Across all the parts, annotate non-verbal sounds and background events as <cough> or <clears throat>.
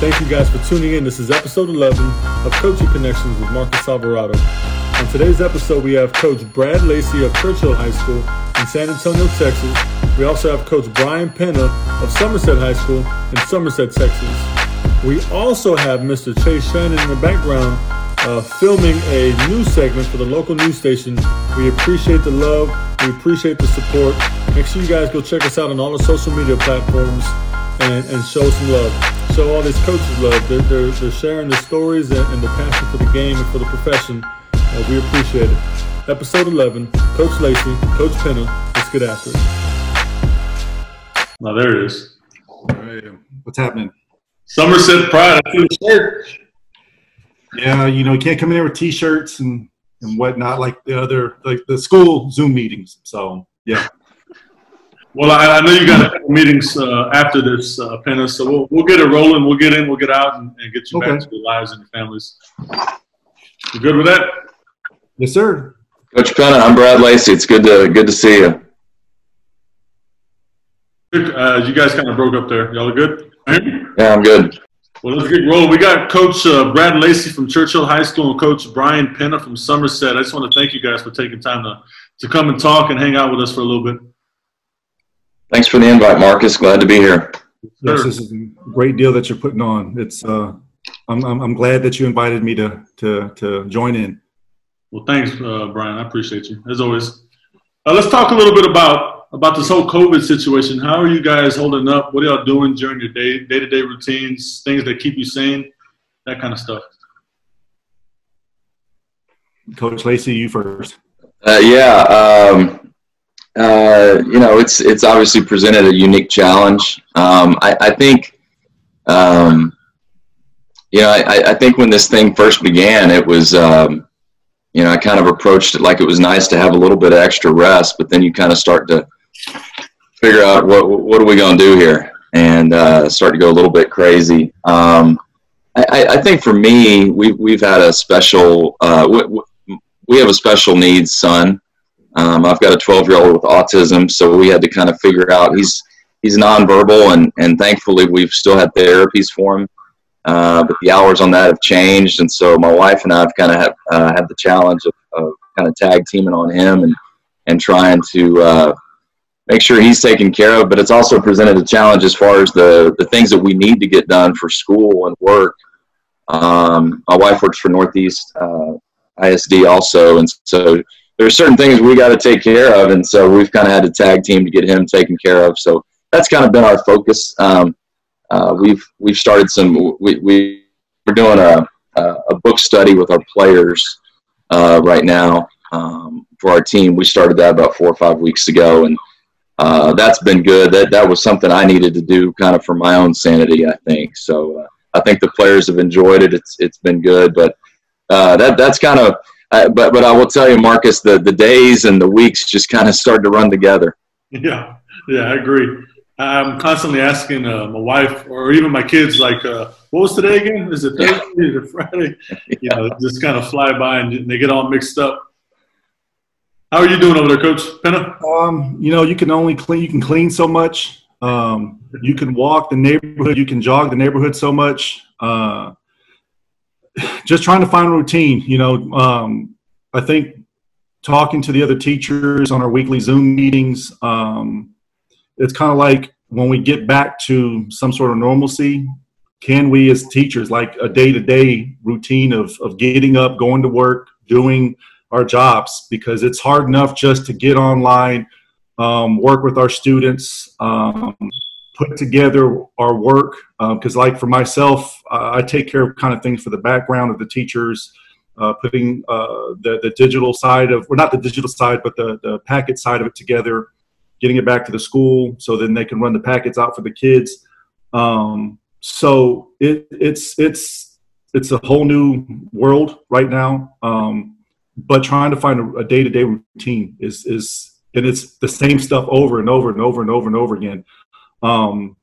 Thank you guys for tuning in. This is episode 11 of Coaching Connections with Marcus Alvarado. On today's episode, we have Coach Brad Lacey of Churchill High School in San Antonio, Texas. We also have Coach Bryan Penna of Somerset High School in Somerset, Texas. We also have Mr. Chase Shannon in the background uh, filming a news segment for the local news station. We appreciate the love. We appreciate the support. Make sure you guys go check us out on all the social media platforms and, and show some love show all these coaches love. They're, they're, they're sharing the stories and, and, the passion for the game and for the profession. Uh, we appreciate it. Episode 11, Coach Lacey, Coach Penna. Let's get after it. Now, there it is. All right. What's happening? Somerset Pride. I feel shirt. Yeah, you know, you can't come in here with T-shirts and, and whatnot like the other, like the school Zoom meetings. So, yeah. Well, I, I, know you got a couple meetings uh, after this, uh, Penna, so we'll, we'll get it rolling. We'll get in, we'll get out, and, and get you okay. back to your lives and your families. You good with that? Yes, sir. Coach Penna, I'm Brad Lacey. It's good to good to see you. Uh, you guys kind of broke up there. Y'all are good? Yeah, I'm good. Well, let's get rolling. We got Coach uh, Brad Lacey from Churchill High School and Coach Bryan Penna from Somerset. I just want to thank you guys for taking time to, to come and talk and hang out with us for a little bit. Thanks for the invite, Marcus. Glad to be here. Yes, this is a great deal that you're putting on. It's uh, I'm, I'm, I'm glad that you invited me to to to join in. Well, thanks, uh, Bryan. I appreciate you as always. Uh, let's talk a little bit about about this whole COVID situation. How are you guys holding up? What are y'all doing during your day day to day routines? Things that keep you sane, that kind of stuff. Coach Lacey, you first. Uh, yeah. Um, uh, you know, it's it's obviously presented a unique challenge. Um, I, I, think, um, you know, I, I, think when this thing first began, it was, um, you know, I kind of approached it like it was nice to have a little bit of extra rest, but then you kind of start to figure out what what are we going to do here, and uh, start to go a little bit crazy. Um, I, I, think for me, we we've had a special uh, we, we have a special needs son um, I've got a 12 year old with autism, so we had to kind of figure out he's he's nonverbal, and and thankfully we've still had therapies for him. Uh, but the hours on that have changed, and so my wife and I have kind of have, uh, had the challenge of, of, kind of tag teaming on him and and trying to uh, make sure he's taken care of. But it's also presented a challenge as far as the the things that we need to get done for school and work. Um, my wife works for Northeast uh, ISD also, and so there's certain things we got to take care of, and so we've kind of had to tag team to get him taken care of. So that's kind of been our focus. Um, uh, we've we've started some. We, we we're doing a a book study with our players uh, right now um, for our team. We started that about four or five weeks ago, and uh, that's been good. That that was something I needed to do, kind of for my own sanity. I think so. Uh, I think the players have enjoyed it. It's it's been good, but uh, that that's kind of uh, but but I will tell you, Marcus, the the days and the weeks just kind of start to run together. Yeah, yeah, I agree. I'm constantly asking uh, my wife or even my kids, like, uh, "What was today again? Is it Thursday? Is it Friday?" You know, just kind of fly by and they get all mixed up. How are you doing over there, Coach Penna? Um, you know, you can only clean. You can clean so much. Um, you can walk the neighborhood. You can jog the neighborhood so much. Uh, just trying to find routine. You know, um, I think talking to the other teachers on our weekly Zoom meetings, um, it's kind of like when we get back to some sort of normalcy, can we as teachers, like a day to day routine of, of getting up, going to work, doing our jobs? Because it's hard enough just to get online, um, work with our students, um, put together our work because um, like for myself uh, i take care of kind of things for the background of the teachers uh, putting uh, the, the digital side of or not the digital side but the, the packet side of it together getting it back to the school so then they can run the packets out for the kids. Um, so it, it's it's it's a whole new world right now um, but trying to find a, a day-to-day routine is is and it's the same stuff over and over and over and over and over again um,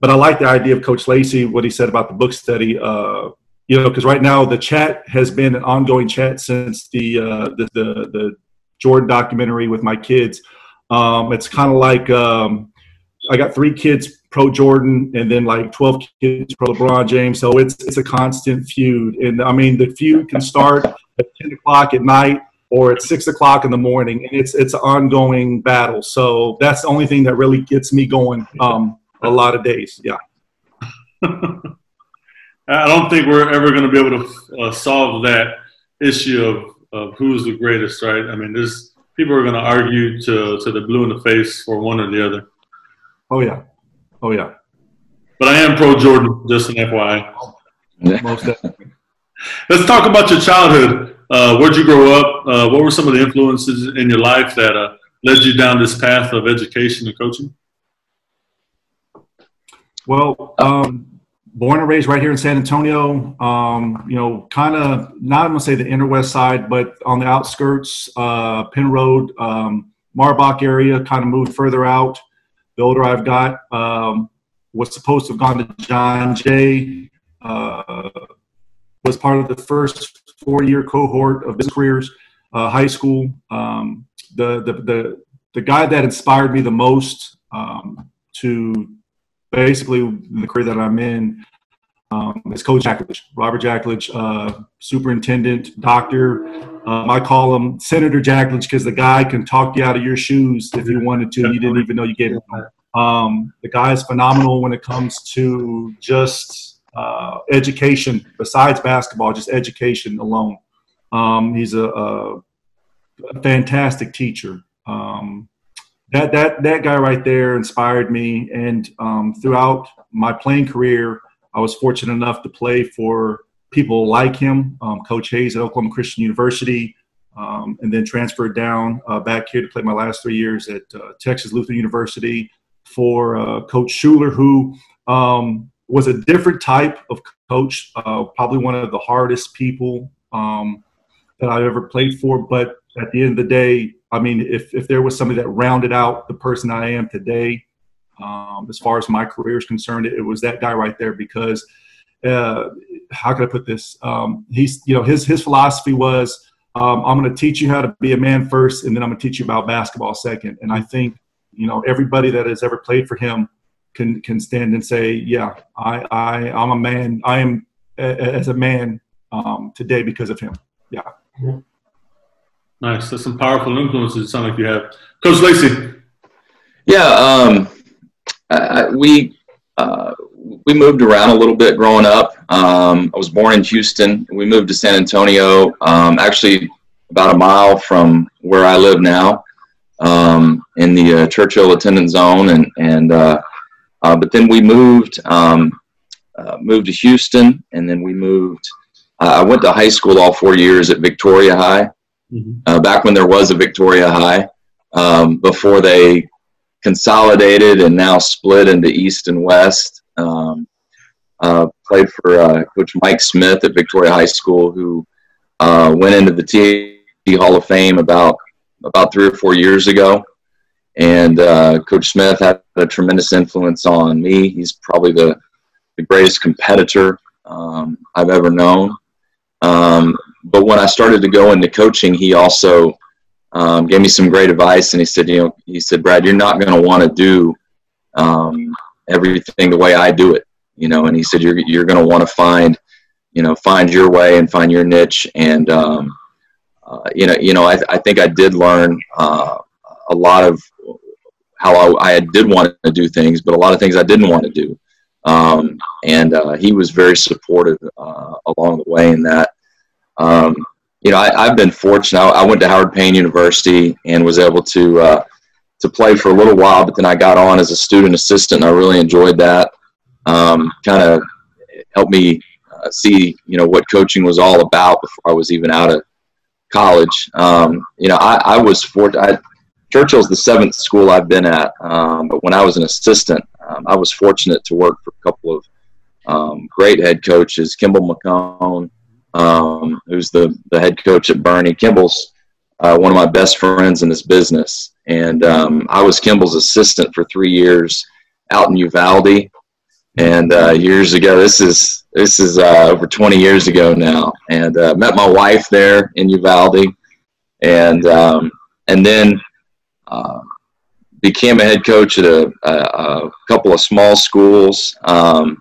but I like the idea of Coach Lacey, what he said about the book study. Uh, you know, because right now the chat has been an ongoing chat since the uh, the, the, the Jordan documentary with my kids. Um, it's kind of like um, I got three kids pro Jordan, and then like 12 kids pro LeBron James. So it's it's a constant feud, and I mean the feud can start at 10 o'clock at night or at six o'clock in the morning, and it's it's an ongoing battle. So that's the only thing that really gets me going. Um, a lot of days, yeah. <laughs> I don't think we're ever going to be able to uh, solve that issue of, of who's the greatest, right? I mean, there's people are going to argue to to the blue in the face for one or the other. Oh yeah, oh yeah. But I am pro Jordan, just an FYI. Most definitely. <laughs> Let's talk about your childhood. Uh, where'd you grow up? Uh, what were some of the influences in your life that uh, led you down this path of education and coaching? Well, um, born and raised right here in San Antonio. Um, you know, kind of not I'm gonna say the inner west side, but on the outskirts, uh, Pinn Road, um, Marbach area. Kind of moved further out. The older I've got, um, was supposed to have gone to John Jay. Uh, was part of the first four-year cohort of business careers, uh, high school. Um, the, the the the guy that inspired me the most um, to basically the career that I'm in um, is Coach Jackledge, Robert Jackledge, uh, superintendent, doctor. Um, I call him Senator Jackledge because the guy can talk you out of your shoes if you wanted to. You didn't even know you gave him. Um, the guy is phenomenal when it comes to just uh, education, besides basketball, just education alone. Um, he's a, a, fantastic teacher. Um, that that that guy right there inspired me, and um, throughout my playing career, I was fortunate enough to play for people like him, um, Coach Hayes at Oklahoma Christian University, um, and then transferred down uh, back here to play my last three years at uh, Texas Lutheran University for uh, Coach Schuler, who um, was a different type of coach, uh, probably one of the hardest people um, that I've ever played for. But at the end of the day, I mean, if, if there was somebody that rounded out the person I am today, um, as far as my career is concerned, it, was that guy right there because uh, how can I put this? Um, he's, you know, his, his philosophy was, um, I'm going to teach you how to be a man first, and then I'm going to teach you about basketball second. And I think, you know, everybody that has ever played for him can, can stand and say, yeah, I, I, I'm a man. I am a, as a man um, today because of him. Yeah. Nice. That's some powerful influences. It sounds like you have, Coach Lacey. Yeah, um, I, we uh, we moved around a little bit growing up. Um, I was born in Houston. We moved to San Antonio, um, actually about a mile from where I live now, um, in the uh, Churchill attendance zone, and and uh, uh but then we moved um, uh, moved to Houston, and then we moved. I went to high school all four years at Victoria High mm-hmm. uh, back when there was a Victoria High, um, before they consolidated and now split into East and West. Um, uh, played for uh, Coach Mike Smith at Victoria High School, who uh, went into the TAC Hall of Fame about about three or four years ago. And uh, Coach Smith had a tremendous influence on me. He's probably the, the greatest competitor um, I've ever known. Um, but when I started to go into coaching, he also um, gave me some great advice, and he said, you know, he said, Brad, you're not going to want to do um, everything the way I do it, you know. And he said, you're you're going to want to find, you know, find your way and find your niche. And um, uh, you know, you know, I, I think I did learn uh, a lot of how I, I, did want to do things, but a lot of things I didn't want to do. Um, and uh, he was very supportive uh, along the way in that. Um, you know, I, have been fortunate. I, I, went to Howard Payne University and was able to uh, to play for a little while, but then I got on as a student assistant. and I really enjoyed that. Um, kind of helped me uh, see, you know, what coaching was all about before I was even out of college. Um, you know, I, I was fortunate. Churchill's the seventh school I've been at, um, but when I was an assistant, um, I was fortunate to work for a couple of um, great head coaches, Kimball McCone, um, who's the, the head coach at Boerne. Kimball's uh, one of my best friends in this business. And um, I was Kimball's assistant for three years out in Uvalde. And uh, years ago, this is this is uh, over 20 years ago now, and uh, met my wife there in Uvalde, and um, and then uh, became a head coach at a, a, a couple of small schools. Um,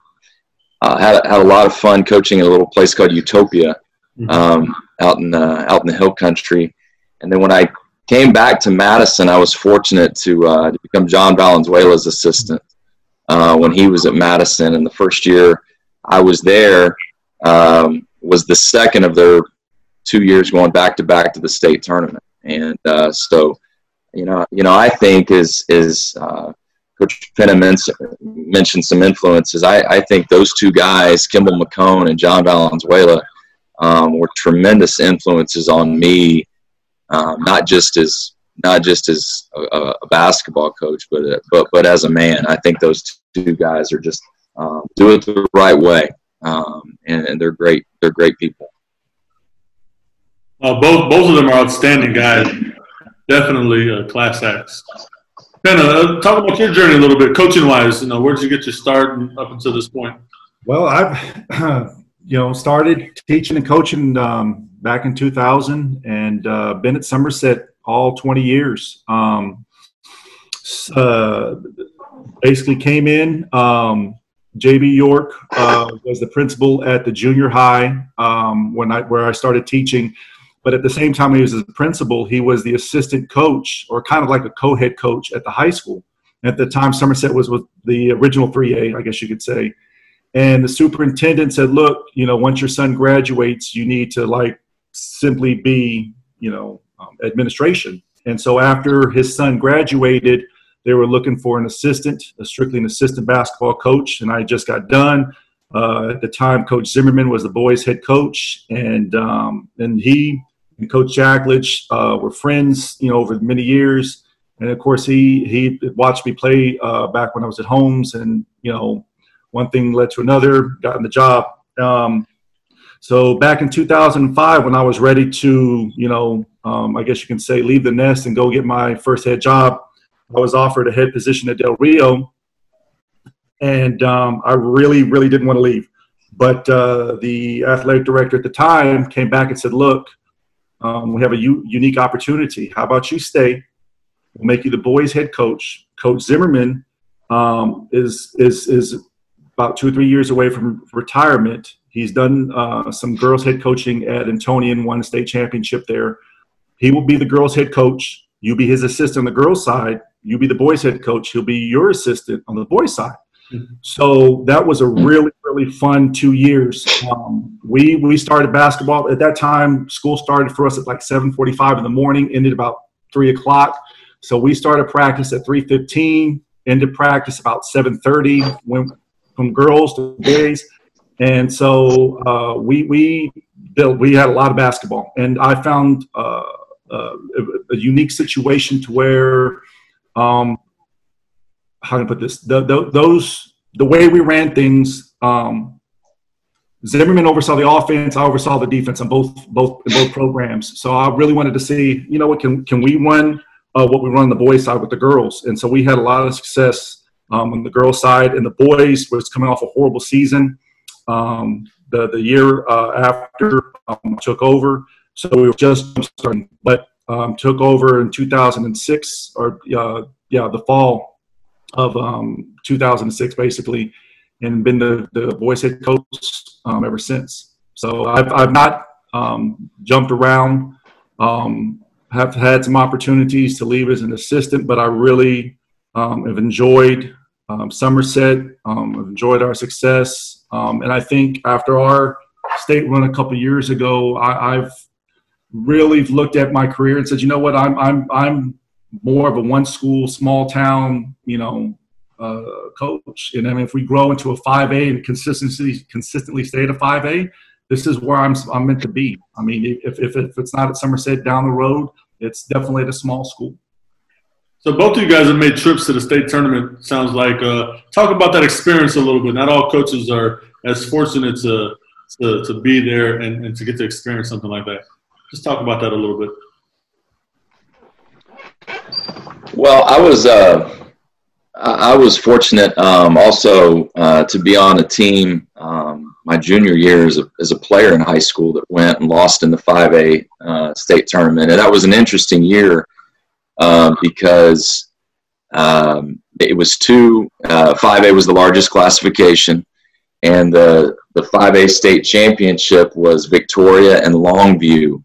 uh, had had a lot of fun coaching at a little place called Utopia mm-hmm. um, out in uh, out in the hill country. And then when I came back to Madison, I was fortunate to, uh, to become John Valenzuela's assistant uh, when he was at Madison. And the first year I was there um, was the second of their two years going back to back to the state tournament. And uh, so, you know, you know, I think is is uh, Coach Penna mentioned some influences. I, I think those two guys, Kimball McCone and John Valenzuela, um, were tremendous influences on me, um, not just as not just as a, a basketball coach, but but but as a man. I think those two guys are just um, do it the right way, um, and, and, they're great. They're great people. Uh, both both of them are outstanding guys. Definitely a class acts. Penna, uh, talk about your journey a little bit, coaching wise. You know, where did you get your start up until this point? Well, I've <clears throat> you know started teaching and coaching um, back in 2000, and uh, been at Somerset all 20 years. Um, uh, basically came in. Um, JB York uh, was the principal at the junior high um, when I where I started teaching. But at the same time, he was the principal. He was the assistant coach, or kind of like a co-head coach at the high school. At the time, Somerset was with the original 3A, I guess you could say. And the superintendent said, "Look, you know, once your son graduates, you need to like simply be, you know, um, administration." And so after his son graduated, they were looking for an assistant, a strictly an assistant basketball coach, and I just got done. Uh, at the time, Coach Zimmerman was the boys' head coach, and um, and he and Coach Jackledge uh, were friends, you know, over many years. And of course, he he watched me play uh, back when I was at Holmes, and you know, one thing led to another. Got in the job. Um, so back in 2005, when I was ready to, you know, um, I guess you can say, leave the nest and go get my first head job, I was offered a head position at Del Rio, and um, I really, really didn't want to leave. But uh, the athletic director at the time came back and said, "Look, um, we have a u- unique opportunity. How about you stay? We'll make you the boys' head coach. Coach Zimmerman um, is is is about two or three years away from retirement. He's done uh, some girls' head coaching at Antonian, won a state championship there. He will be the girls' head coach. You be his assistant on the girls' side. You be the boys' head coach. He'll be your assistant on the boys' side. So that was a really, really fun two years. Um, we we started basketball at that time. School started for us at like 7:45 in the morning, ended about three o'clock. So we started practice at 3:15, ended practice about 7:30. Went from girls to boys, and so uh, we we built. We had a lot of basketball, and I found uh, uh, a, a, unique situation to where um, how to put this the, the, those the way we ran things um, Zimmerman oversaw the offense. I oversaw the defense on both both both programs. So I really wanted to see, you know, what can can we run uh, what we run on the boys side with the girls, and so we had a lot of success um, on the girls side. And the boys was coming off a horrible season. Um, the the year uh, after um, took over, so we were just starting, but um, took over in 2006 or uh, yeah the fall of um, 2006, basically, and been the, the boys head coach um, ever since. So I've, I've not um, jumped around, um, have had some opportunities to leave as an assistant, but I really um, have enjoyed um, Somerset, I've enjoyed our success. and I think after our state run a couple years ago, I, I've really looked at my career and said, you know what, I'm, I'm, I'm more of a one school, small town, you know, uh, coach. And I mean, if we grow into a 5A and consistently consistently stay at a 5A, this is where I'm I'm meant to be. I mean, if, if, if it's not at Somerset down the road, it's definitely at a small school. So both of you guys have made trips to the state tournament. Sounds like uh, talk about that experience a little bit. Not all coaches are as fortunate to to, to be there and, and to get to experience something like that. Just talk about that a little bit. Well, I was uh, I was fortunate um, also uh, to be on a team um, my junior year as a, as a player in high school that went and lost in the 5A uh, state tournament. And that was an interesting year um, because um, it was two. Uh, 5A was the largest classification, and the the 5A state championship was Victoria and Longview.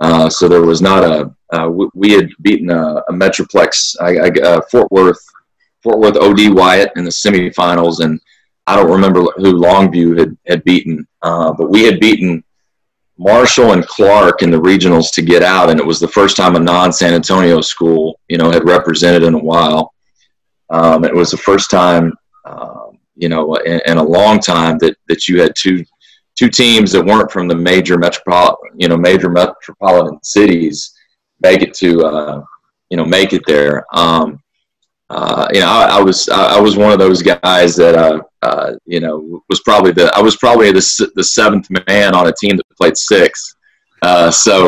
Uh, so there was not a. Uh, we, we, had beaten a, a Metroplex, I, I, uh, Fort Worth, Fort Worth OD Wyatt in the semifinals, and I don't remember who Longview had had beaten, uh, but we had beaten Marshall and Clark in the regionals to get out, and it was the first time a non-San Antonio school, you know, had represented in a while. Um, it was the first time, um, you know, in, in, a long time that that you had two two teams that weren't from the major metropolitan, you know, major metropolitan cities make it to, uh, you know, make it there. Um, uh, you know, I, I, was I was one of those guys that uh, uh, you know was probably the I was probably the the seventh man on a team that played six, uh, so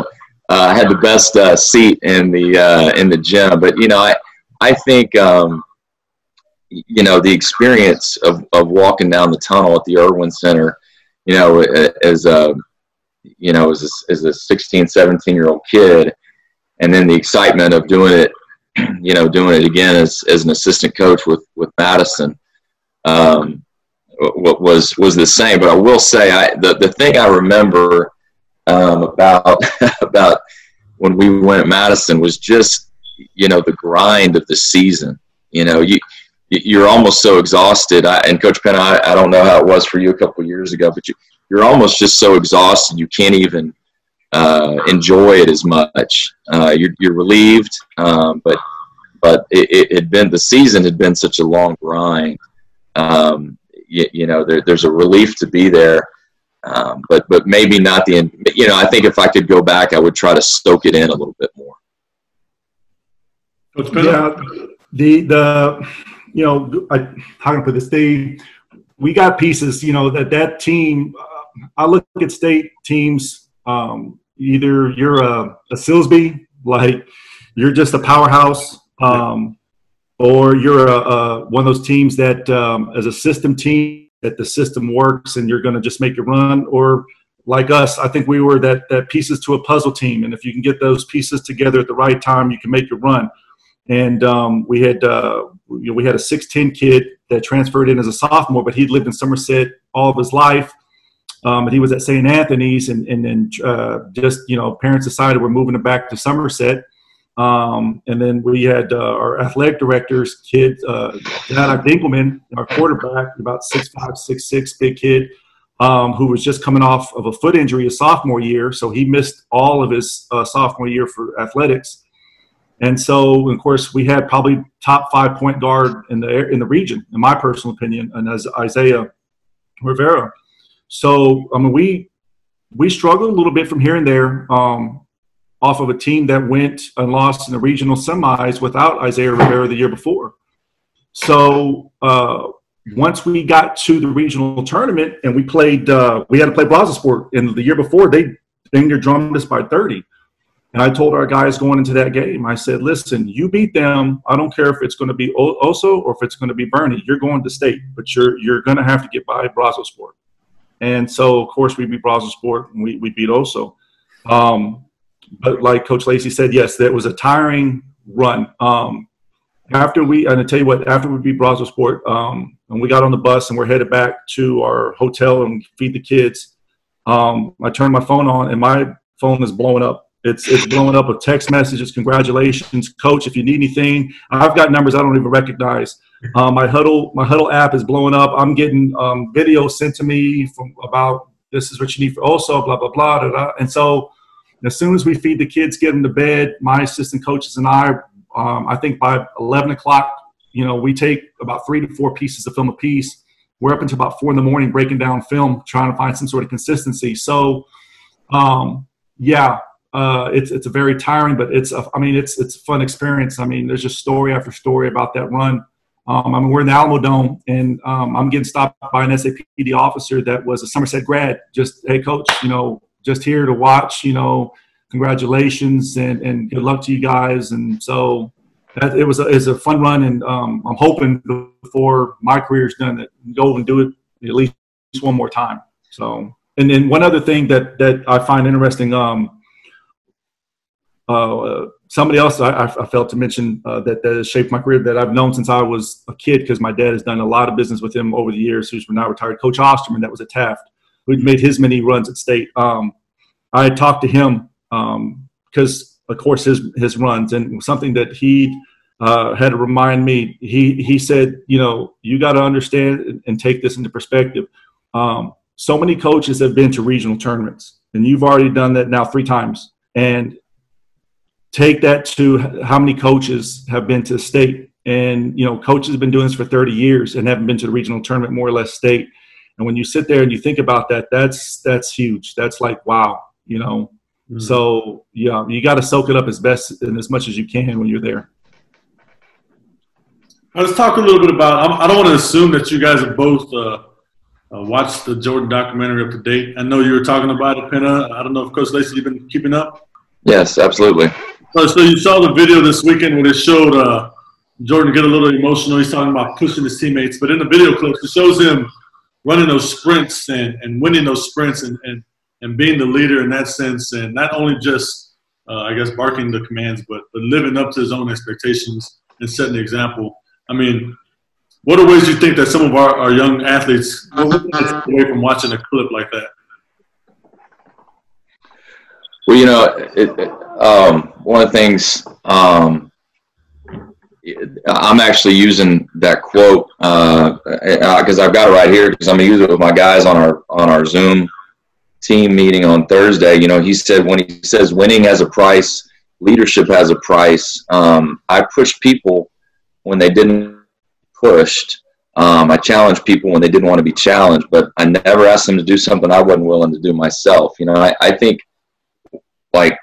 uh, I had the best uh, seat in the in the gym. But you know, I I think um, you know the experience of, of walking down the tunnel at the Erwin Center, you know, as a you know as a, as a 16, 17 year old kid, and then the excitement of doing it <clears throat> you know, doing it again as, as an assistant coach with, with Madison, um, was, was the same. But I will say, I, the, the thing I remember um, about, <laughs> about when we went at Madison was just, you know, the grind of the season. You know, you, you're almost so exhausted. I, and Coach Penn, I, I don't know how it was for you a couple years ago, but you, you're almost just so exhausted you can't even uh, enjoy it as much. Uh, you're, you're relieved, um, but but it, it, had been the season had been such a long grind. Um, you, you, know, there, there's a relief to be there, um, but but maybe not the. end. You know, I think if I could go back, I would try to soak it in a little bit more. Yeah, the the you know, I, how can I put this? They we got pieces. You know that that team. Uh, I look at state teams. Um, either you're a, a Silsbee, like you're just a powerhouse, um, or you're a, a, one of those teams that, um, as a system team, that the system works and you're going to just make it run, or like us, I think we were that that pieces to a puzzle team, and if you can get those pieces together at the right time, you can make it run. And um, we had uh, you know, we had a 6'10 kid that transferred in as a sophomore, but he'd lived in Somerset all of his life um, and he was at St. Anthony's, and and then uh, just you know, parents decided we're moving him back to Somerset. Um, and then we had uh, our athletic director's kid, uh, Dinkelman, our quarterback, about six five, six six, big kid, um, who was just coming off of a foot injury his sophomore year, so he missed all of his uh, sophomore year for athletics. And so, of course, we had probably top five point guard in the in the region, in my personal opinion, and as Isaiah Rivera. So I mean, we we struggled a little bit from here and there um, off of a team that went and lost in the regional semis without Isaiah Rivera the year before. So uh, once we got to the regional tournament and we played, uh, we had to play Brazosport. And the year before, they they drummed us by 30. And I told our guys going into that game, I said, listen, you beat them. I don't care if it's going to be Oso or if it's going to be Boerne. You're going to state, but you're you're going to have to get by Brazosport. And so, of course, we beat Brazosport and we, we beat Oso. Um, but like Coach Lacey said, yes, that was a tiring run. Um, after we, and I tell you what, after we beat Brazosport, um, and we got on the bus and we're headed back to our hotel and feed the kids, um, I turned my phone on and my phone is blowing up. It's it's blowing up with text messages. Congratulations, coach! If you need anything, I've got numbers I don't even recognize. Um, my huddle my huddle app is blowing up. I'm getting um, videos sent to me from about this is what you need for also blah blah blah. Blah, blah. And so as soon as we feed the kids, get them to bed, my assistant coaches and I, um, I think by 11 o'clock, you know, we take about three to four pieces of film a piece. We're up until about four in the morning breaking down film, trying to find some sort of consistency. So, um, yeah, uh, it's it's a very tiring, but it's a, I mean it's it's a fun experience. I mean, there's just story after story about that run. Um, I mean, we're in the Alamodome, and um, I'm getting stopped by an SAPD officer that was a Somerset grad. Just, hey, coach, you know, just here to watch. You know, congratulations and, and good luck to you guys. And so that, it was a, it was a fun run, and um, I'm hoping before my career's done that go and do it at least one more time. So, and then one other thing that that I find interesting. Um, uh, somebody else I, I felt to mention uh, that, that shaped my career that I've known since I was a kid because my dad has done a lot of business with him over the years. Who's now retired, Coach Osterman, that was at Taft, who made his many runs at state. Um, I talked to him because, um, of course, his his runs and something that he uh, had to remind me. He he said, you know, you got to understand and take this into perspective. Um, so many coaches have been to regional tournaments, and you've already done that now three times. And take that to how many coaches have been to state. And you know coaches have been doing this for 30 years and haven't been to the regional tournament more or less state. And when you sit there and you think about that that's that's huge. That's like wow you know? Mm-hmm. so yeah you got to soak it up as best and as much as you can when you're there. Let's talk a little bit about i don't want to assume that you guys have both uh, uh, watched the jordan documentary up to date. I know you were talking about it Penna. i don't know if coach lacey you've been keeping up? Yes absolutely so, so you saw the video this weekend when it showed uh, Jordan get a little emotional. He's talking about pushing his teammates, but in the video clips, it shows him running those sprints and, and winning those sprints and, and, and being the leader in that sense, and not only just uh, I guess barking the commands, but but living up to his own expectations and setting the example. I mean, what are ways you think that some of our, our young athletes will away from watching a clip like that? Well, you know, it, um, one of the things um, I'm actually using that quote because uh, I've got it right here because I'm gonna use it with my guys on our on our Zoom team meeting on Thursday. You know, he said when he says winning has a price, leadership has a price. Um, I push people when they didn't pushed. Um, I challenged people when they didn't want to be challenged, but I never asked them to do something I wasn't willing to do myself. You know, I, I think like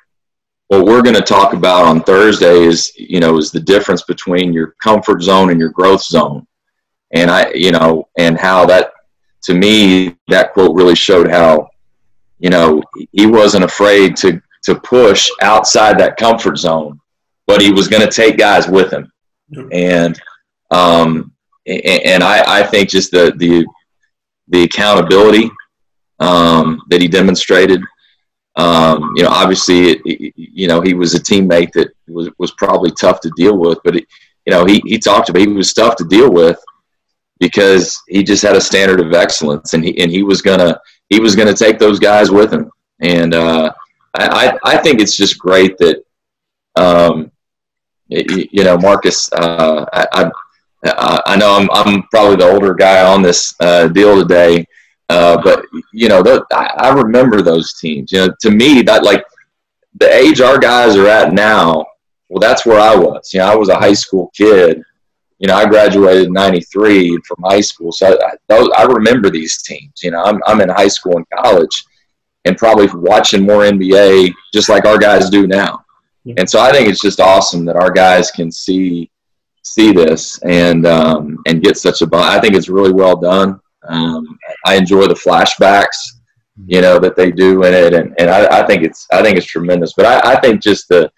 what we're going to talk about on Thursday is, you know, is the difference between your comfort zone and your growth zone. And I, you know, and how that, to me, that quote really showed how, you know, he wasn't afraid to, to push outside that comfort zone, but he was going to take guys with him. And, um, and I, I think just the, the, the accountability um, that he demonstrated um, you know, obviously, it, you know, he was a teammate that was, was probably tough to deal with, but, it, you know, he, he talked about he was tough to deal with because he just had a standard of excellence and he, and he was going to, he was going to take those guys with him. And uh, I, I think it's just great that, um, you know, Marcus, uh, I, I, I know I'm, I'm probably the older guy on this uh, deal today, uh, but you know, I, I, remember those teams. You know, to me, that like the age our guys are at now. Well, that's where I was. You know, I was a high school kid. You know, I graduated in '93 from high school, so I, those, I remember these teams. You know, I'm I'm in high school and college, and probably watching more NBA just like our guys do now. And so I think it's just awesome that our guys can see see this and um, and get such a. I think it's really well done. Um, I enjoy the flashbacks, you know, that they do in it, and, and I, I think it's I think it's tremendous. But I, I think just the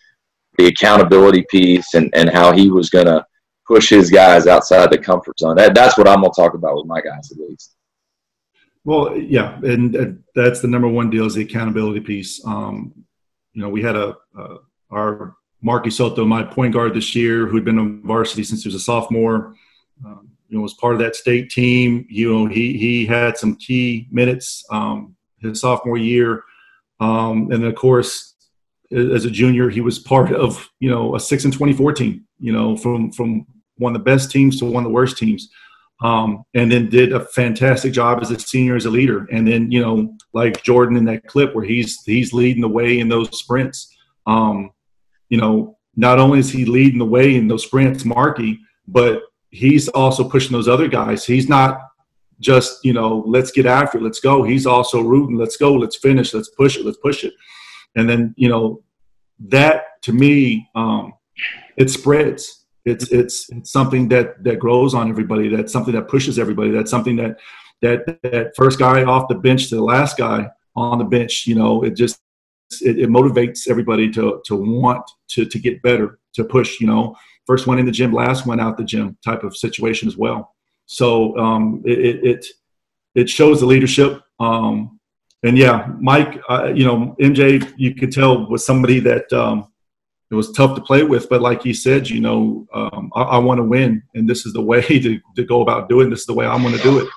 the accountability piece and, and how he was going to push his guys outside the comfort zone. That, that's what I'm going to talk about with my guys at least. Well, yeah, and that's the number one deal is the accountability piece. Um, you know, we had a, a our Marky Soto, my point guard this year, who'd been on varsity since he was a sophomore. Um, you know was part of that state team. You know he he had some key minutes um, his sophomore year, um, and of course as a junior he was part of you know a six and twenty four team. You know from from one of the best teams to one of the worst teams. Um, and then did a fantastic job as a senior as a leader. And then you know, like Jordan in that clip where he's he's leading the way in those sprints. Um, you know, not only is he leading the way in those sprints, Marky, but he's also pushing those other guys. He's not just, you know, let's get after it, let's go. He's also rooting, let's go, let's finish, let's push it, let's push it. And then, you know, that to me, um, it spreads. It's, it's it's something that that grows on everybody. That's something that pushes everybody. That's something that that that first guy off the bench to the last guy on the bench. You know, it just it, it motivates everybody to to want to to get better, to push. You know, first one in the gym, last one out the gym type of situation as well. So um, it, it it shows the leadership. Um, and yeah, Mike, you know, MJ, you could tell was somebody that um, it was tough to play with. But like he said, you know, um, I, I want to win, and this is the way <laughs> to, to go about doing. This is the way I'm going to do it.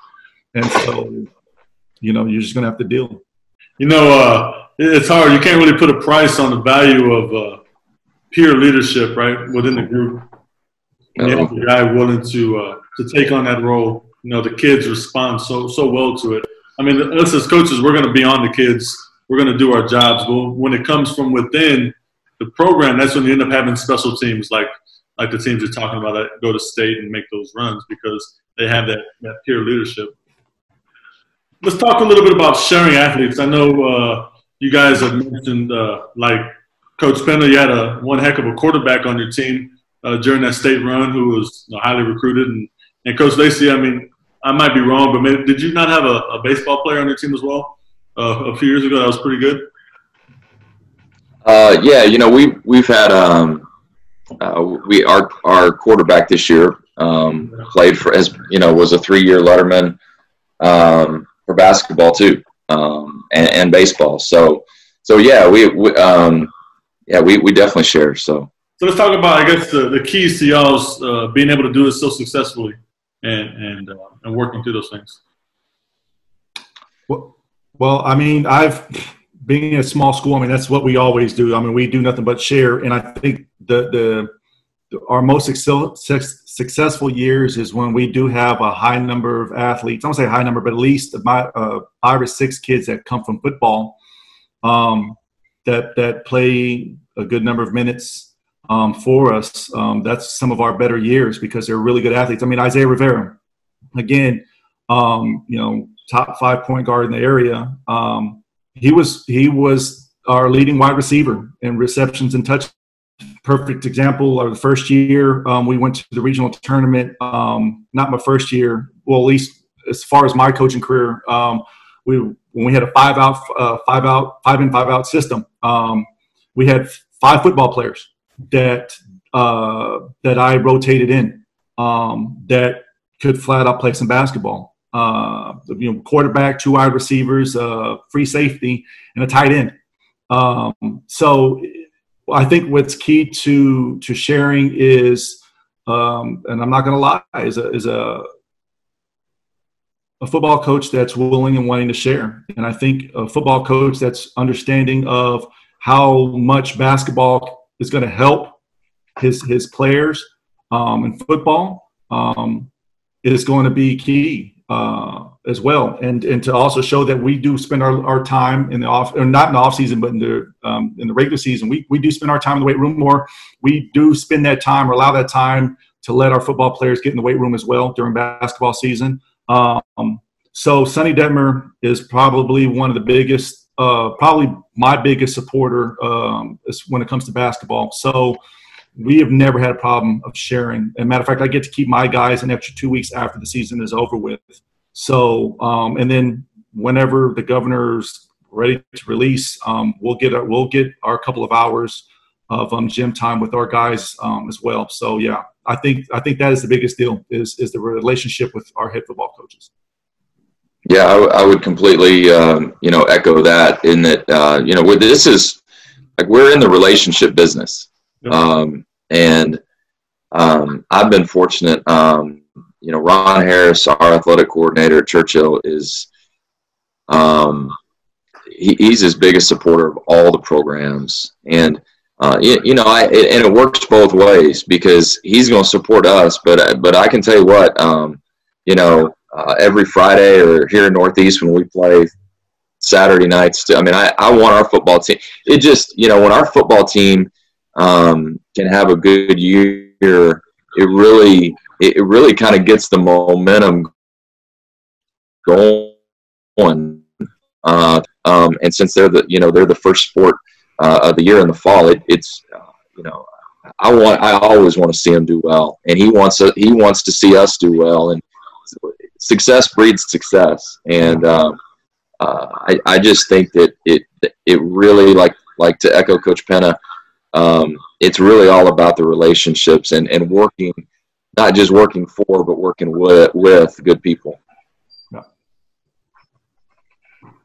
And so, you know, you're just going to have to deal. You know, uh, it's hard. You can't really put a price on the value of uh, peer leadership, right, within the group. And you have a guy willing to uh, to take on that role. You know, the kids respond so so well to it. I mean, us as coaches, we're going to be on the kids. We're going to do our jobs. But when it comes from within the program, that's when you end up having special teams like like the teams you're talking about that go to state and make those runs because they have that, that peer leadership. Let's talk a little bit about sharing athletes. I know uh, you guys have mentioned, uh, like Coach Penna, you had a one heck of a quarterback on your team uh, during that state run who was you know, highly recruited. And, and Coach Lacey, I mean, I might be wrong, but maybe, did you not have a, a baseball player on your team as well uh, a few years ago? That was pretty good. Uh, yeah, you know we we've had um, uh, we our our quarterback this year um, played for as you know was a three year letterman um, for basketball too um, and, and, baseball. So so yeah we, we um, yeah we, we definitely share. So so let's talk about I guess the, the keys to y'all's uh, being able to do it so successfully and and uh, and working through those things. Well, well, I mean I've being a small school, I mean, that's what we always do. I mean, we do nothing but share. And I think the, the, the our most successful years is when we do have a high number of athletes. I don't say high number, but at least my, uh, five or six kids that come from football um, that, that play a good number of minutes um, for us. Um, that's some of our better years because they're really good athletes. I mean, Isaiah Rivera, again, um, you know, top five point guard in the area. Um, he was he was our leading wide receiver in receptions and touch. Perfect example. Of the first year um, we went to the regional tournament. Um, not my first year. Well, at least as far as my coaching career, um, we when we had a five out, uh, five out, five in, five out system. Um, we had five football players that uh, that I rotated in um, that could flat out play some basketball uh, you know, quarterback, two wide receivers, uh, free safety, and a tight end. Um, so I think what's key to to sharing is, um, and I'm not going to lie, is a is a a football coach that's willing and wanting to share, and I think a football coach that's understanding of how much basketball is going to help his his players um, in football um, is going to be key. Uh, as well, and and to also show that we do spend our, our time in the off, or not in the off season, but in the um, in the regular season, we we do spend our time in the weight room more. We do spend that time or allow that time to let our football players get in the weight room as well during basketball season. Um, so Sonny Detmer is probably one of the biggest, uh, probably my biggest supporter um, when it comes to basketball. So we have never had a problem of sharing. And matter of fact, I get to keep my guys an extra two weeks after the season is over with. So, um, and then whenever the governor's ready to release, um, we'll get our, we'll get our couple of hours of um, gym time with our guys um, as well. So, yeah, I think I think that is the biggest deal is is the relationship with our head football coaches. Yeah, I, I would completely um, you know echo that in that uh, you know this is like we're in the relationship business um, and um, I've been fortunate. You know, Ron Harris, our athletic coordinator at Churchill, is um, he, he's his biggest supporter of all the programs, and uh, you, you, know, I, it, and it works both ways because he's going to support us. But but I can tell you what, um, you know, uh, every Friday or here in Northeast when we play Saturday nights, Too. I mean, I, I want our football team. It just you know when our football team um, can have a good year, it really it really kind of gets the momentum going. Uh, um, and since they're the you know they're the first sport uh, of the year in the fall, it, it's uh, you know I want I always want to see him do well, and he wants to, he wants to see us do well, and success breeds success, and um, uh, I I just think that it it really like like to echo Coach Penna um, it's really all about the relationships and, and working, not just working for, but working with, with good people.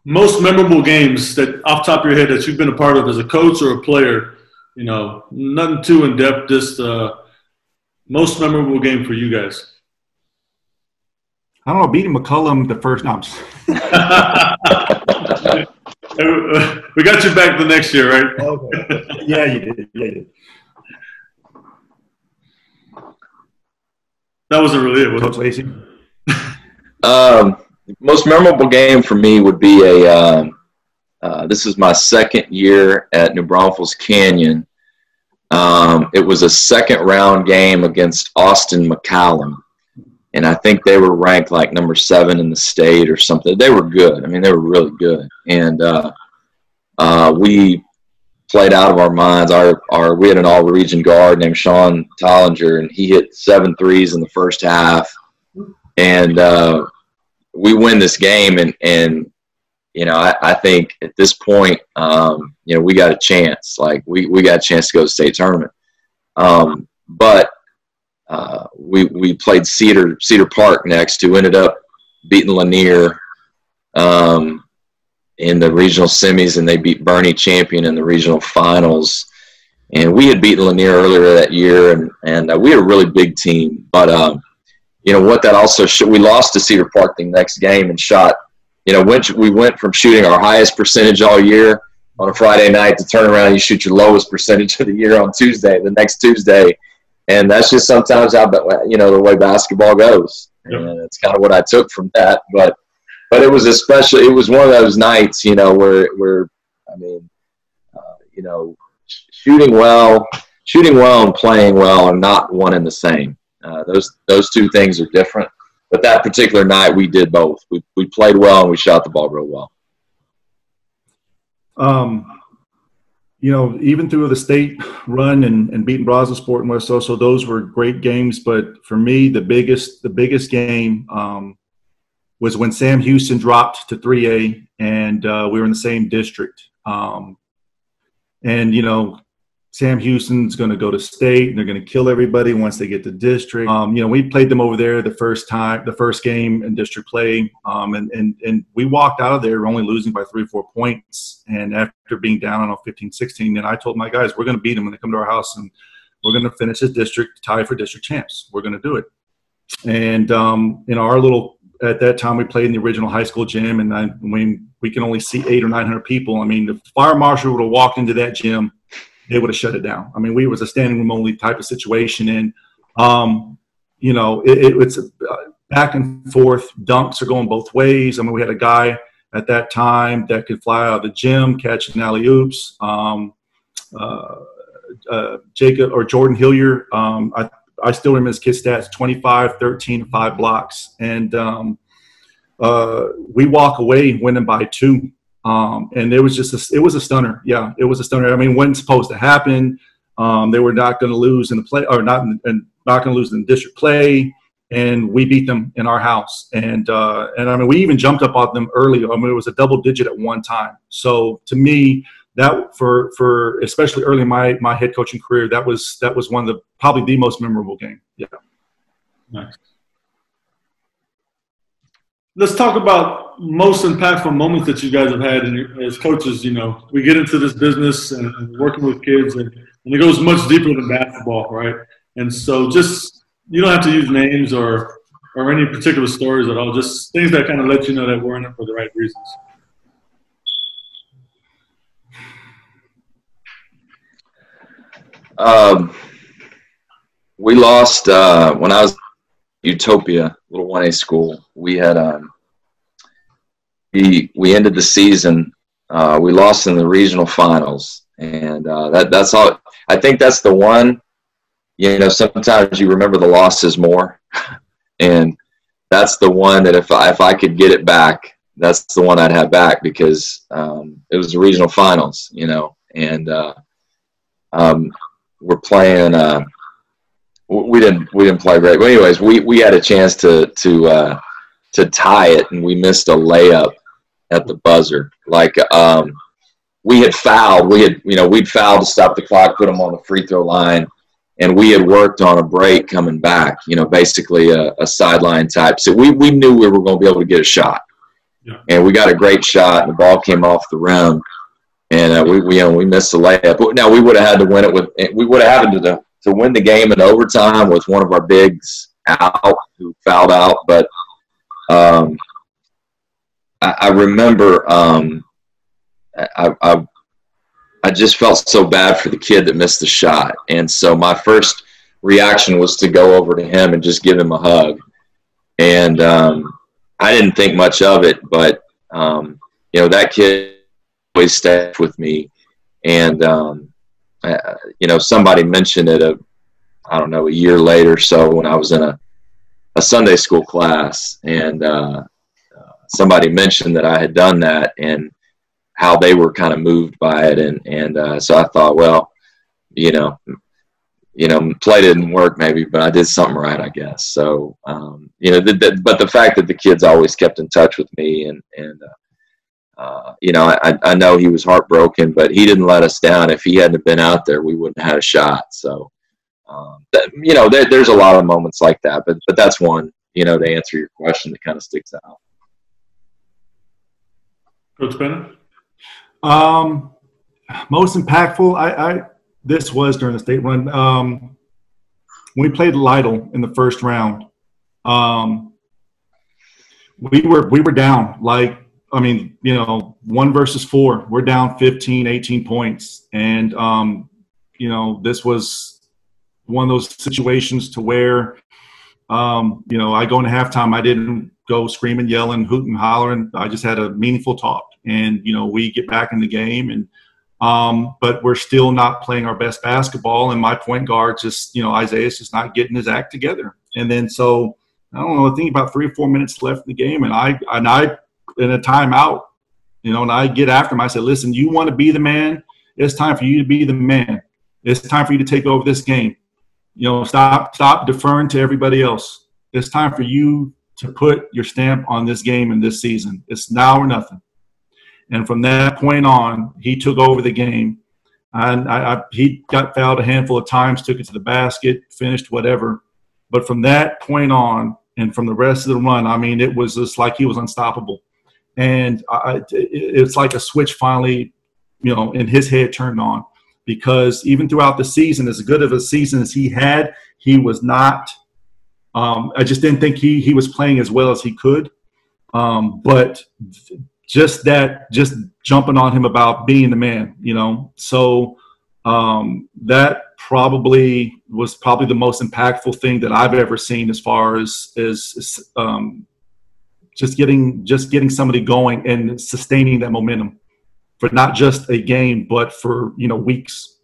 Most memorable games that off top of your head that you've been a part of as a coach or a player, you know, nothing too in depth. Just uh, most memorable game for you guys. I don't know, beating McCollum the first. No, <laughs> <laughs> <laughs> we got you back the next year, right? Okay. yeah, you did. Yeah, you did. That wasn't really it, was Coach Lacey. Um, most memorable game for me would be a. Um, uh, this is my second year at New Braunfels Canyon. Um, it was a second round game against Austin McCallum, and I think they were ranked like number seven in the state or something. They were good. I mean, they were really good, and uh, uh, we played out of our minds. Our, our we had an all region guard named Sean Tollinger, and he hit seven threes in the first half, and uh, we win this game. And and you know, I, I think at this point, um, you know, we got a chance. Like we we got a chance to go to state tournament, um, but. Uh, we we played Cedar Cedar Park next, who ended up beating Lanier. Um, in the regional semis, and they beat Boerne Champion in the regional finals. And we had beaten Lanier earlier that year, and and uh, we had a really big team. But um, you know what? That also sh- we lost to Cedar Park the next game and shot. You know, went, we went from shooting our highest percentage all year on a Friday night to turn around and you shoot your lowest percentage of the year on Tuesday, the next Tuesday, and that's just sometimes how you know the way basketball goes. Yep. And it's kind of what I took from that, but but it was especially it was one of those nights, you know, where where I mean, uh, you know, shooting well, shooting well and playing well are not one and the same. Uh, those those two things are different. But that particular night, we did both. We we played well and we shot the ball real well. Um, you know, even through the state run and, and beating Brazosport and West so those were great games. But for me, the biggest the biggest game um, was when Sam Houston dropped to 3A and uh, we were in the same district. Um, and, you know, Sam Houston's going to go to state and they're going to kill everybody once they get to district. Um, you know, we played them over there the first time, the first game in district play. Um, and, and, and we walked out of there only losing by three, or four points. And after being down on 15, 16, and I told my guys, we're going to beat them when they come to our house and we're going to finish this district tie for district champs. We're going to do it. And um, in our little at that time we played in the original high school gym, and I mean we can only see eight or nine hundred people. I mean, the fire marshal would have walked into that gym, they would have shut it down. I mean, we was a standing room only type of situation, and um, you know, it, it, it's uh, back and forth. Dunks are going both ways. I mean, we had a guy at that time that could fly out of the gym, catch an alley oops. Um, uh, uh, Jacob or Jordan Hillier, um, I I still remember his kid stats 25, 13, five blocks. And um, uh, we walk away winning by two. Um, and it was just, a, it was a stunner. Yeah, it was a stunner. I mean, wasn't supposed to happen. Um, they were not going to lose in the play or not, and not going to lose in the district play. And we beat them in our house. And, uh, and I mean, we even jumped up on them early. I mean, it was a double digit at one time. So to me, that for for especially early in my my head coaching career, that was that was one of the probably the most memorable game. Yeah. Nice. Let's talk about most impactful moments that you guys have had as coaches. You know, we get into this business and, and working with kids, and, and it goes much deeper than basketball, right? And so, just you don't have to use names or or any particular stories at all. Just things that kind of let you know that we're in it for the right reasons. Um, we lost uh, when I was Utopia, little one A school. We had um, we we ended the season. Uh, we lost in the regional finals, and uh, that that's all. I think that's the one. You know, sometimes you remember the losses more, <laughs> and that's the one that if I, if I could get it back, that's the one I'd have back because um, it was the regional finals. You know, and uh, um, we're playing. We didn't we didn't play great. But anyways, we, we had a chance to to uh, to tie it, and we missed a layup at the buzzer. Like um, we had fouled. We had you know we'd fouled to stop the clock, put them on the free throw line, and we had worked on a break coming back. You know, basically a, a sideline type. So we we knew we were going to be able to get a shot, yeah. and we got a great shot. And the ball came off the rim, and uh, we, we you know we missed the layup. But now we would have had to win it with we would have had to to win the game in overtime with one of our bigs out who fouled out. But um, I, I remember um, I, I I just felt so bad for the kid that missed the shot, and so my first reaction was to go over to him and just give him a hug. And um, I didn't think much of it, but um, you know that kid always stayed with me. And um, uh, you know, somebody mentioned it a I don't know a year later, so when I was in a a Sunday school class, and uh, uh, somebody mentioned that I had done that and how they were kind of moved by it, and and uh, so I thought, well, you know, you know, play didn't work maybe, but I did something right, I guess. So, um, you know, the, the, but the fact that the kids always kept in touch with me and, and, uh, uh, you know, I, I know he was heartbroken, but he didn't let us down. If he hadn't been out there, we wouldn't have had a shot. So, um, that, you know, there, there's a lot of moments like that, but, but that's one, you know, to answer your question that kind of sticks out. Coach Penna? Um, most impactful, I, I this was during the state run. Um, when we played Lytle in the first round, um, we were we were down like I mean you know one versus four. We're down 15, 18 points, and um, you know this was one of those situations to where um, you know I go into halftime. I didn't go screaming, yelling, hooting, hollering. I just had a meaningful talk, and you know we get back in the game and um, but we're still not playing our best basketball. And my point guard just, you know, Isaiah's just not getting his act together. And then so I don't know, I think about three or four minutes left in the game, and I and I in a timeout, you know, and I get after him. I said, "Listen, you want to be the man? It's time for you to be the man. It's time for you to take over this game. You know, stop stop deferring to everybody else. It's time for you to put your stamp on this game and this season. It's now or nothing." And from that point on, he took over the game. And I, I, he got fouled a handful of times, took it to the basket, finished whatever. But from that point on, and from the rest of the run, I mean, it was just like he was unstoppable. And I, it's like a switch finally, you know, in his head turned on. Because even throughout the season, as good of a season as he had, he was not. Um, I just didn't think he he was playing as well as he could. Um, but just that, just jumping on him about being the man, you know. So um, that probably was probably the most impactful thing that I've ever seen as far as as um, just getting just getting somebody going and sustaining that momentum for not just a game, but for you know weeks,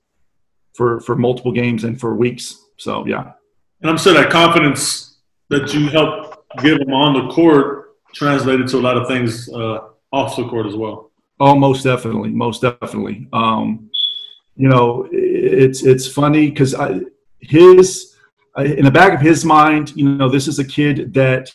for for multiple games and for weeks. So yeah. And I'm sure that confidence that you helped give him on the court translated to a lot of things uh, off the court as well. Oh, most definitely, most definitely. Um, you know, it's it's funny because I his in the back of his mind, you know, this is a kid that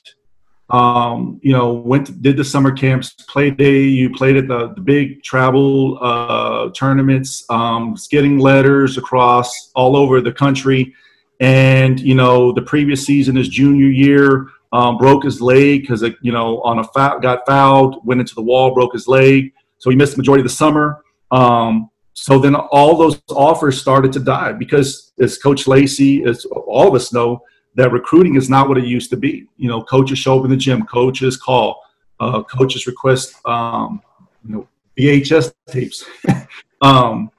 um, you know went did the summer camps, played You played at the, the big travel uh, tournaments, um, getting letters across all over the country, and you know, the previous season, his junior year um, broke his leg because you know on a foul, got fouled, went into the wall, broke his leg, so he missed the majority of the summer. Um, so then all those offers started to die because, as Coach Lacey, as all of us know, that recruiting is not what it used to be. You know, coaches show up in the gym, coaches call, uh, coaches request, um, you know, VHS tapes. <laughs> um,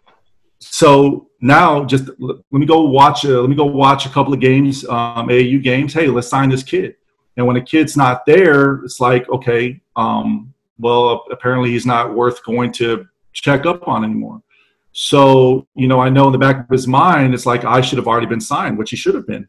so now, just let me go watch. Uh, let me go watch a couple of games, um, AAU games. Hey, let's sign this kid. And when a kid's not there, it's like, okay, um, well, apparently he's not worth going to check up on anymore. So, you know, I know in the back of his mind, it's like I should have already been signed, which he should have been.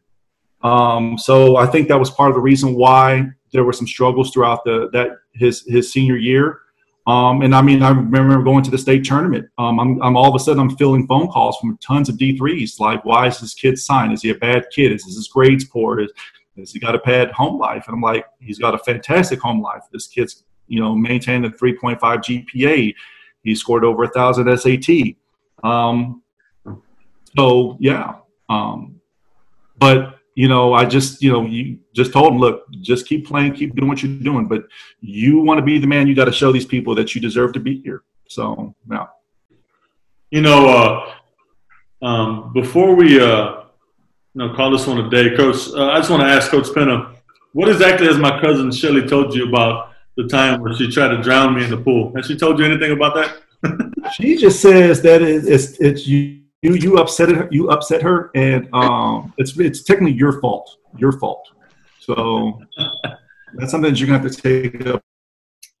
Um, so I think that was part of the reason why there were some struggles throughout the that his his senior year. Um, and I mean, I remember going to the state tournament. Um, I'm, I'm all of a sudden I'm filling phone calls from tons of D3s like, why is this kid signed? Is he a bad kid? Is his grades poor? Is has he got a bad home life? And I'm like, he's got a fantastic home life. This kid's, you know, maintained a 3.5 GPA. He scored over a thousand SAT. Um, so yeah. Um, but you know, I just, you know, you just told him, look, just keep playing, keep doing what you're doing. But you want to be the man, you got to show these people that you deserve to be here. So, yeah. You know, uh, um, before we uh, you know call this one a day, Coach, uh, I just want to ask Coach Penna, what exactly has my cousin Shelly told you about the time where she tried to drown me in the pool? Has she told you anything about that? <laughs> she just says that it's it's you you you upset her you upset her and um it's it's technically your fault your fault so that's something that you're gonna have to take up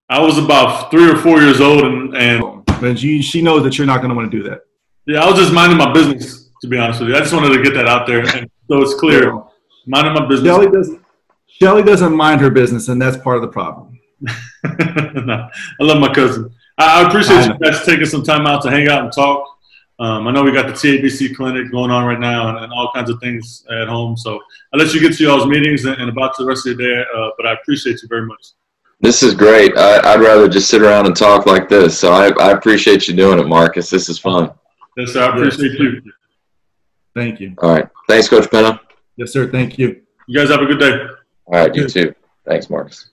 I was about three or four years old, and and but she she knows that you're not gonna want to do that yeah, I was just minding my business. To be honest with you, I just wanted to get that out there, and so it's clear. Minding my business. Shelly doesn't Shelly doesn't mind her business, and that's part of the problem. <laughs> no, I love my cousin. I, I appreciate I you guys taking some time out to hang out and talk. Um, I know we got the TABC clinic going on right now and, and, all kinds of things at home. So I'll let you get to y'all's meetings and, and about the rest of your day. Uh, but I appreciate you very much. This is great. I, would rather just sit around and talk like this. So I, I appreciate you doing it, Marcus. This is fun. Yes, sir. I appreciate you. Thank you. All right. Thanks, Coach Penna. Yes, sir. Thank you. You guys have a good day. All right. You too. Thanks, Marcus.